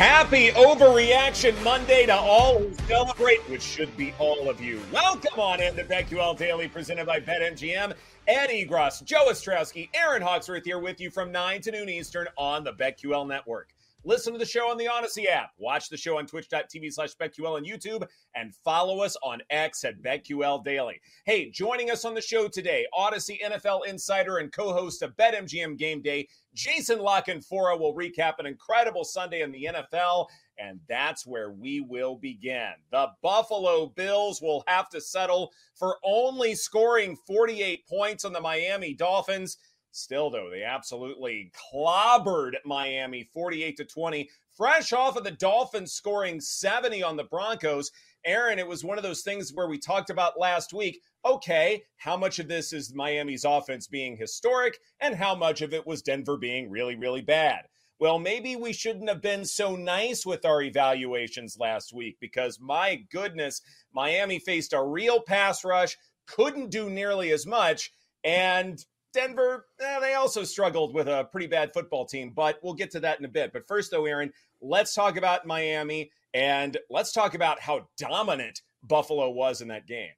Happy Overreaction Monday to all who celebrate, which should be all of you. Welcome on into BetQL Daily, presented by BetMGM. Ed Egros, Joe Ostrowski, Erin Hawksworth here with you from 9 to noon Eastern on the BetQL Network. Listen to the show on the Audacy app. Watch the show on twitch.tv slash BetQL and YouTube. And follow us on X at BetQL Daily. Hey, joining us on the show today, Audacy NFL insider and co-host of BetMGM Game Day, Jason La Canfora will recap an incredible Sunday in the NFL. And that's where we will begin. The Buffalo Bills will have to settle for only scoring 48 points on the Miami Dolphins. Still, though, they absolutely clobbered Miami 48 to 20, fresh off of the Dolphins scoring 70 on the Broncos. Erin, it was one of those things where we talked about last week. Okay, how much of this is Miami's offense being historic, and how much of it was Denver being really, really bad? Well, maybe we shouldn't have been so nice with our evaluations last week because my goodness, Miami faced a real pass rush, couldn't do nearly as much. And Denver, eh, they also struggled with a pretty bad football team, but we'll get to that in a bit. But first, though, Erin, let's talk about Miami and let's talk about how dominant Buffalo was in that game.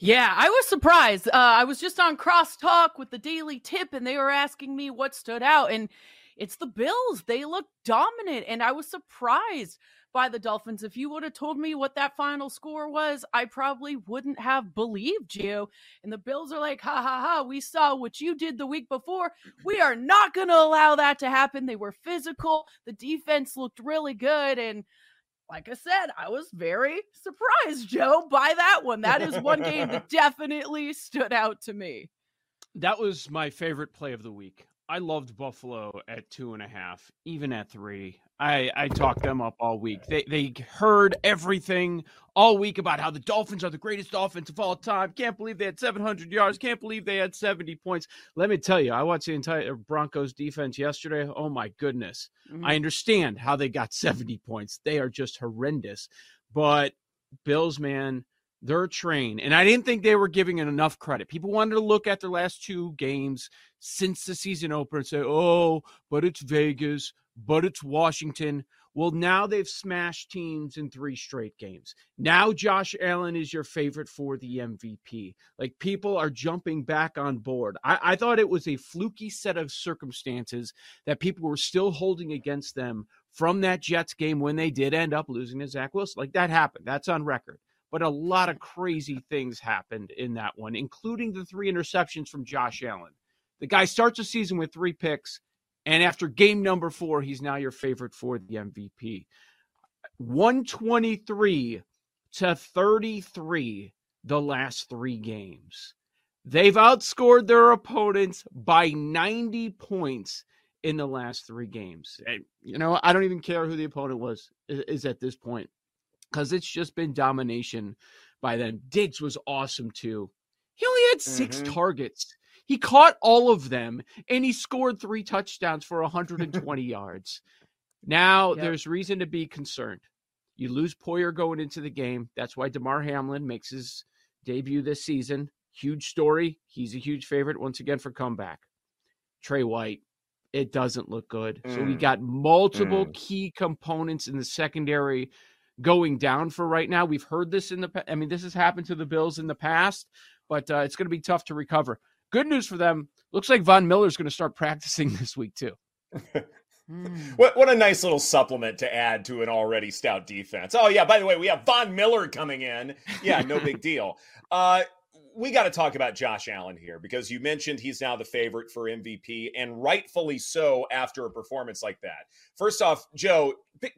Yeah, I was surprised. Uh, I was just on crosstalk with the Daily Tip, and they were asking me what stood out, and it's the Bills. They look dominant, and I was surprised by the Dolphins. If you would have told me what that final score was, I probably wouldn't have believed you. And the Bills are like, ha ha ha, we saw what you did the week before. We are not going to allow that to happen. They were physical. The defense looked really good. And like I said, I was very surprised, Joe, by that one. That is one game that definitely stood out to me. That was my favorite play of the week. I loved Buffalo at two and a half, even at three. I, I talked them up all week. They they heard everything all week about how the Dolphins are the greatest offense of all time. Can't believe they had 700 yards. Can't believe they had 70 points. Let me tell you, I watched the entire Broncos defense yesterday. Oh my goodness. Mm-hmm. I understand how they got 70 points. They are just horrendous. But Bills, man, they're a train. And I didn't think they were giving it enough credit. People wanted to look at their last two games since the season opener and say, oh, but it's Vegas, but it's Washington. Well, now they've smashed teams in three straight games. Now Josh Allen is your favorite for the MVP. Like people are jumping back on board. I, I thought it was a fluky set of circumstances that people were still holding against them from that Jets game when they did end up losing to Zach Wilson. Like that happened. That's on record but a lot of crazy things happened in that one, including the three interceptions from Josh Allen. The guy starts the season with three picks, and after game number four, he's now your favorite for the MVP. 123 to 33 the last three games. They've outscored their opponents by 90 points in the last three games. And, you know, I don't even care who the opponent was is at this point because it's just been domination by them. Diggs was awesome too. He only had 6 mm-hmm. targets. He caught all of them and he scored three touchdowns for 120 yards. Now yep. there's reason to be concerned. You lose Poyer going into the game. That's why Damar Hamlin makes his debut this season. Huge story. He's a huge favorite once again for comeback. Trey White, it doesn't look good. Mm. So we mm. got multiple mm. key components in the secondary going down for right now. We've heard this in the I mean this has happened to the Bills in the past, but uh, it's going to be tough to recover. Good news for them. Looks like Von Miller's going to start practicing this week too. what what a nice little supplement to add to an already stout defense. Oh yeah, by the way, we have Von Miller coming in. Yeah, no big deal. Uh, we got to talk about Josh Allen here because you mentioned he's now the favorite for MVP, and rightfully so after a performance like that. First off, Joe,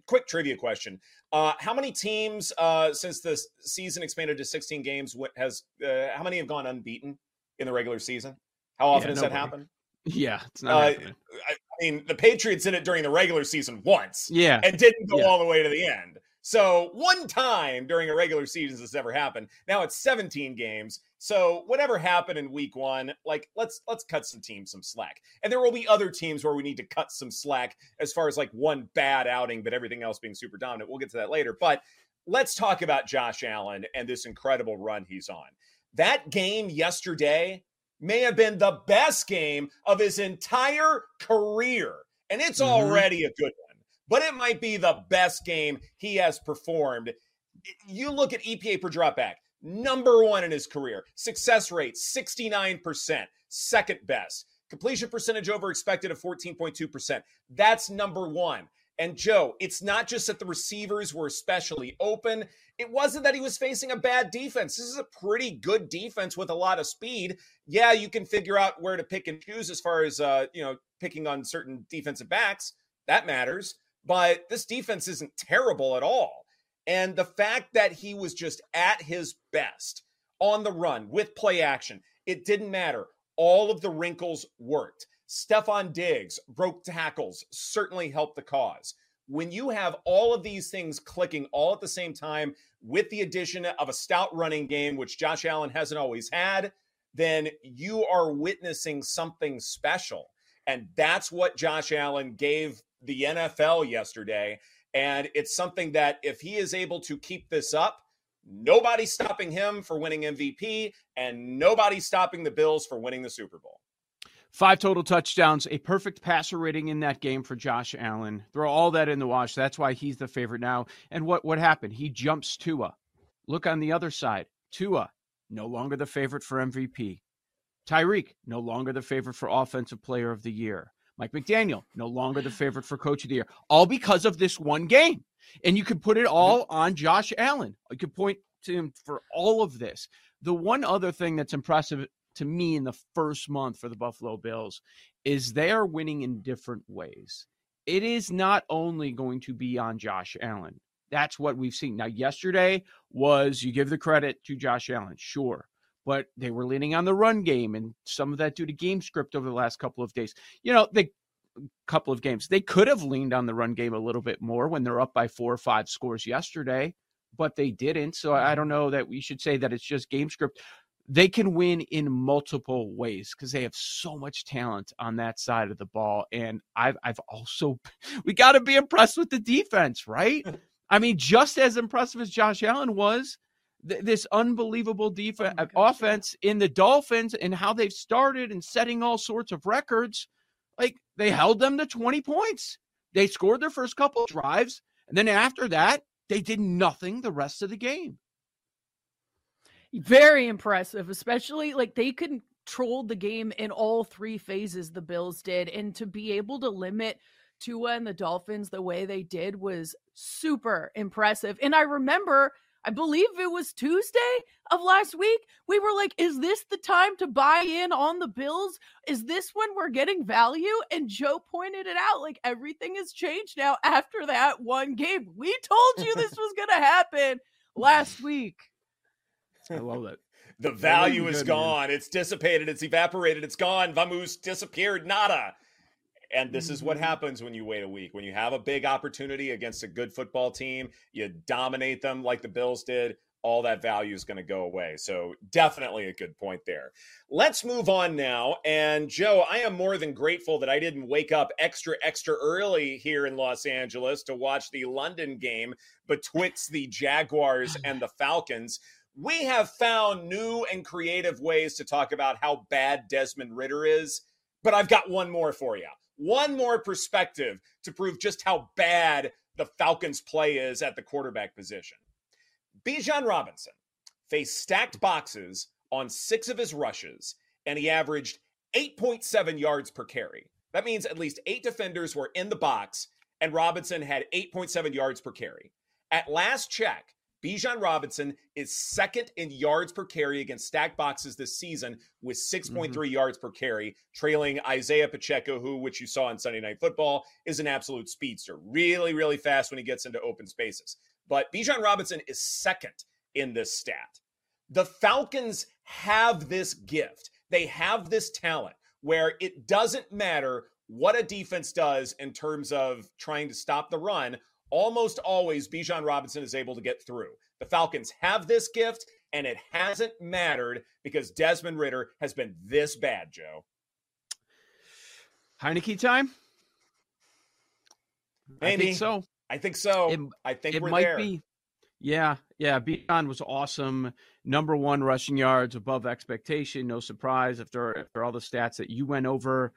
quick trivia question: uh, How many teams uh, since the season expanded to 16 games has uh, how many have gone unbeaten in the regular season? How often yeah, does that happen? Yeah, it's not uh, happening. I mean, the Patriots did it during the regular season once, yeah, and didn't go yeah. all the way to the end. So one time during a regular season this ever happened. Now it's 17 games. So whatever happened in week one, like let's let's cut some teams some slack. And there will be other teams where we need to cut some slack as far as like one bad outing, but everything else being super dominant. We'll get to that later. But let's talk about Josh Allen and this incredible run he's on. That game yesterday may have been the best game of his entire career. And it's mm-hmm. already a good one. But it might be the best game he has performed. You look at EPA per dropback, number one in his career. Success rate, 69%, second best. Completion percentage over expected of 14.2%. That's number one. And Joe, it's not just that the receivers were especially open. It wasn't that he was facing a bad defense. This is a pretty good defense with a lot of speed. Yeah, you can figure out where to pick and choose as far as uh, you know, picking on certain defensive backs. That matters. But this defense isn't terrible at all. And the fact that he was just at his best on the run with play action, it didn't matter. All of the wrinkles worked. Stefon Diggs broke tackles, certainly helped the cause. When you have all of these things clicking all at the same time with the addition of a stout running game, which Josh Allen hasn't always had, then you are witnessing something special. And that's what Josh Allen gave the NFL yesterday. And it's something that if he is able to keep this up, nobody's stopping him for winning MVP and nobody's stopping the Bills for winning the Super Bowl. Five total touchdowns, a perfect passer rating in that game for Josh Allen. Throw all that in the wash. That's why he's the favorite now. And what, what happened? He jumps Tua. Look on the other side. Tua, no longer the favorite for MVP. Tyreek, no longer the favorite for Offensive Player of the Year. Mike McDaniel, no longer the favorite for Coach of the Year, all because of this one game. And you can put it all on Josh Allen. You can point to him for all of this. The one other thing that's impressive to me in the first month for the Buffalo Bills is they are winning in different ways. It is not only going to be on Josh Allen. That's what we've seen. Now, yesterday was you give the credit to Josh Allen, sure, but they were leaning on the run game and some of that due to game script over the last couple of days. You know, the couple of games they could have leaned on the run game a little bit more when they're up by four or five scores yesterday, but they didn't. So I mm-hmm. don't know that we should say that it's just game script they can win in multiple ways because they have so much talent on that side of the ball. And I've I've also we got to be impressed with the defense, right? I mean, just as impressive as Josh Allen was, th- this unbelievable defense oh uh, offense in the Dolphins and how they've started and setting all sorts of records. Like they held them to 20 points. They scored their first couple drives, and then after that, they did nothing the rest of the game. Very impressive, especially like they controlled the game in all three phases the Bills did. And to be able to limit Tua and the Dolphins the way they did was super impressive. And I remember, I believe it was Tuesday of last week, we were like, is this the time to buy in on the Bills? Is this when we're getting value? And Joe pointed it out like everything has changed now after that one game. We told you this was going to happen last week. I love it. the value is gone. Man. It's dissipated. It's evaporated. It's gone. Vamoose disappeared. Nada. And this is what mm-hmm. happens when you wait a week. When you have a big opportunity against a good football team, you dominate them like the Bills did, all that value is going to go away. So, definitely a good point there. Let's move on now. And, Joe, I am more than grateful that I didn't wake up extra, extra early here in Los Angeles to watch the London game betwixt the Jaguars and the Falcons we have found new and creative ways to talk about how bad Desmond Ridder is. But I've got one more for you. One more perspective to prove just how bad the Falcons' play is at the quarterback position. Bijan Robinson faced stacked boxes on six of his rushes, and he averaged 8.7 yards per carry. That means at least eight defenders were in the box, and Robinson had 8.7 yards per carry. At last check, Bijan Robinson is second in yards per carry against stack boxes this season with 6.3 mm-hmm. yards per carry, trailing Isaiah Pacheco, who, which you saw on Sunday Night Football, is an absolute speedster. Really, really fast when he gets into open spaces. But Bijan Robinson is second in this stat. The Falcons have this gift, they have this talent where it doesn't matter what a defense does in terms of trying to stop the run almost always Bijan Robinson is able to get through. The Falcons have this gift, and it hasn't mattered because Desmond Ridder has been this bad, Joe. Heinicke time? Maybe. I think so. I think so. It, I think it might there. be. Yeah, yeah. Bijan was awesome. Number one rushing yards above expectation. No surprise after after all the stats that you went over.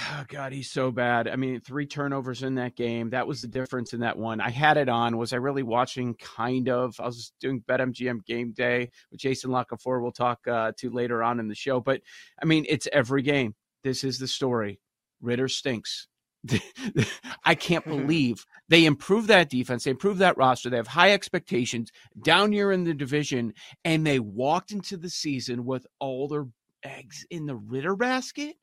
Oh, God, he's so bad. I mean, three turnovers in that game. That was the difference in that one. I had it on. Was I really watching? Kind of. I was doing BetMGM game day, with Jason La Canfora we'll talk uh, to later on in the show. But I mean, it's every game. This is the story. Ridder stinks. I can't believe they improved that defense. They improved that roster. They have high expectations down here in the division, and they walked into the season with all their eggs in the Ridder basket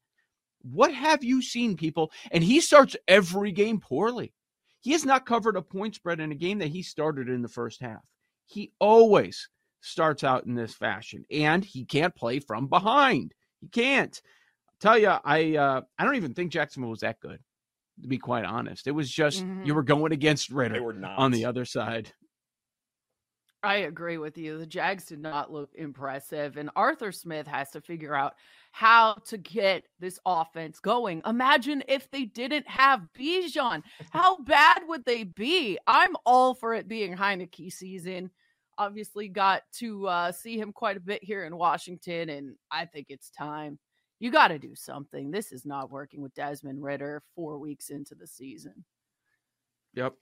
what have you seen, people? And he starts every game poorly. He has not covered a point spread in a game that he started in the first half. He always starts out in this fashion, and he can't play from behind. He can't. I'll tell you, I uh, I don't even think Jacksonville was that good. To be quite honest, it was just mm-hmm. you were going against Ridder on the other side. I agree with you. The Jags did not look impressive, and Arthur Smith has to figure out how to get this offense going. Imagine if they didn't have Bijan. How bad would they be? I'm all for it being Heinicke season. Obviously, got to uh, see him quite a bit here in Washington, and I think it's time. You got to do something. This is not working with Desmond Ridder four weeks into the season. Yep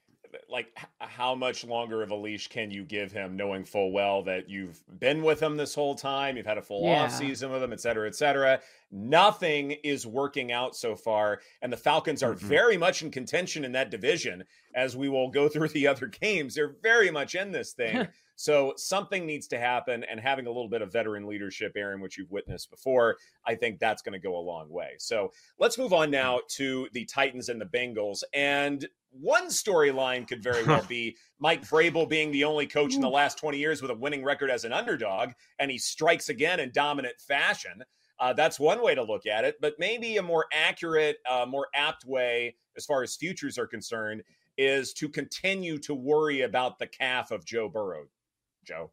like how much longer of a leash can you give him knowing full well that you've been with him this whole time you've had a full yeah. off season with him et cetera et cetera nothing is working out so far and the falcons are mm-hmm. very much in contention in that division as we will go through the other games they're very much in this thing so something needs to happen and having a little bit of veteran leadership Erin which you've witnessed before i think that's going to go a long way so let's move on now to the titans and the bengals and one storyline could very well be Mike Vrabel being the only coach in the last 20 years with a winning record as an underdog, and he strikes again in dominant fashion. Uh, that's one way to look at it, but maybe a more accurate, uh, more apt way, as far as futures are concerned, is to continue to worry about the calf of Joe Burrow. Joe.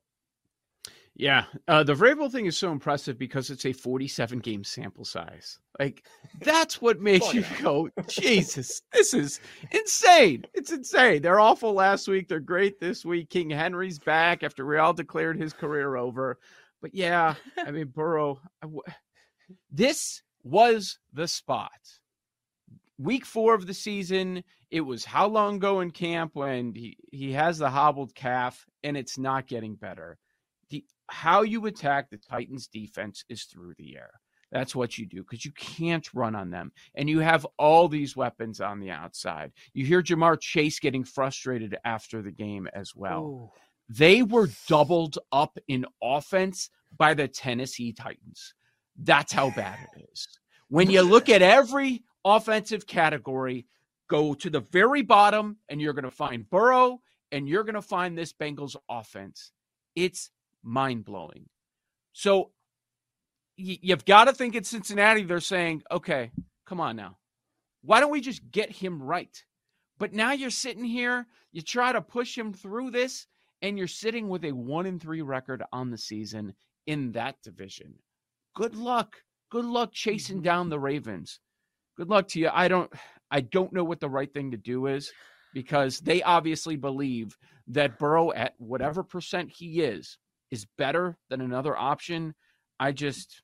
Yeah, uh, the Vrabel thing is so impressive because it's a 47 game sample size. Like that's what makes you go, Jesus, this is insane. It's insane. They're awful last week. They're great this week. King Henry's back after Real declared his career over. But yeah, I mean Burrow. This was the spot. Week four of the season. It was how long ago in camp when he, he has the hobbled calf and it's not getting better the how you attack the Titans defense is through the air. That's what you do because you can't run on them. And you have all these weapons on the outside. You hear Ja'Marr Chase getting frustrated after the game as well. Ooh. They were doubled up in offense by the Tennessee Titans. That's how bad it is. When you look at every offensive category, go to the very bottom and you're going to find Burrow and you're going to find this Bengals offense. It's mind blowing. So you've got to think in Cincinnati, they're saying, okay, come on now. Why don't we just get him right? But now you're sitting here, you try to push him through this, and you're sitting with a one in three record on the season in that division. Good luck. Good luck chasing mm-hmm. down the Ravens. Good luck to you. I don't I don't know what the right thing to do is because they obviously believe that Burrow at whatever percent he is, is better than another option. I just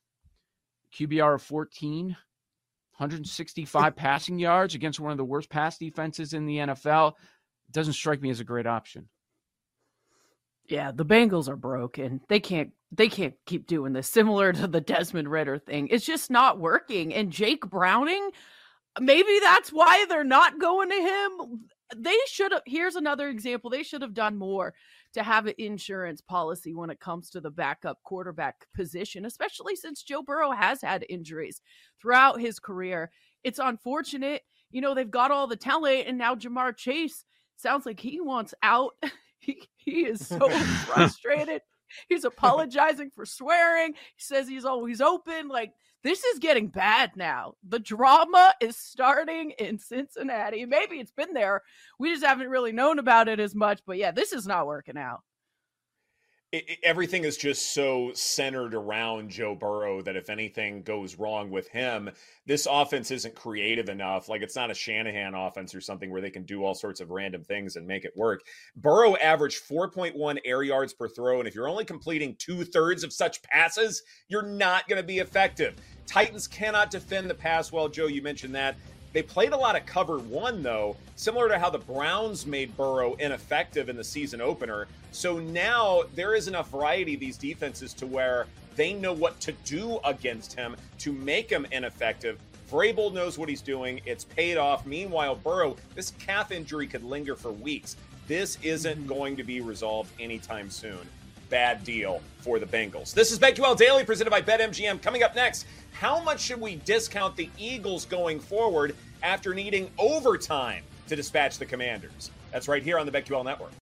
QBR of 14, 165 passing yards against one of the worst pass defenses in the NFL doesn't strike me as a great option. Yeah, the Bengals are broken. They can't they can't keep doing this. Similar to the Desmond Ridder thing. It's just not working. And Jake Browning, maybe that's why they're not going to him. They should have here's another example. They should have done more to have an insurance policy when it comes to the backup quarterback position, especially since Joe Burrow has had injuries throughout his career. It's unfortunate. You know, they've got all the talent, and now Ja'Marr Chase sounds like he wants out. he, he is so frustrated. He's apologizing for swearing. He says he's always open. Like, this is getting bad now. The drama is starting in Cincinnati. Maybe it's been there. We just haven't really known about it as much. But yeah, this is not working out. It, everything is just so centered around Joe Burrow that if anything goes wrong with him, this offense isn't creative enough. Like it's not a Shanahan offense or something where they can do all sorts of random things and make it work. Burrow averaged 4.1 air yards per throw. And if you're only completing two thirds of such passes, you're not going to be effective. Titans cannot defend the pass well. Joe, you mentioned that. They played a lot of cover one, though, similar to how the Browns made Burrow ineffective in the season opener. So now there is enough variety these defenses to where they know what to do against him to make him ineffective. Vrabel knows what he's doing. It's paid off. Meanwhile, Burrow, this calf injury could linger for weeks. This isn't mm-hmm. going to be resolved anytime soon. Bad deal for the Bengals. This is BetQL Daily presented by BetMGM. Coming up next, how much should we discount the Eagles going forward? after needing overtime to dispatch the Commanders. That's right here on the BetQL Network.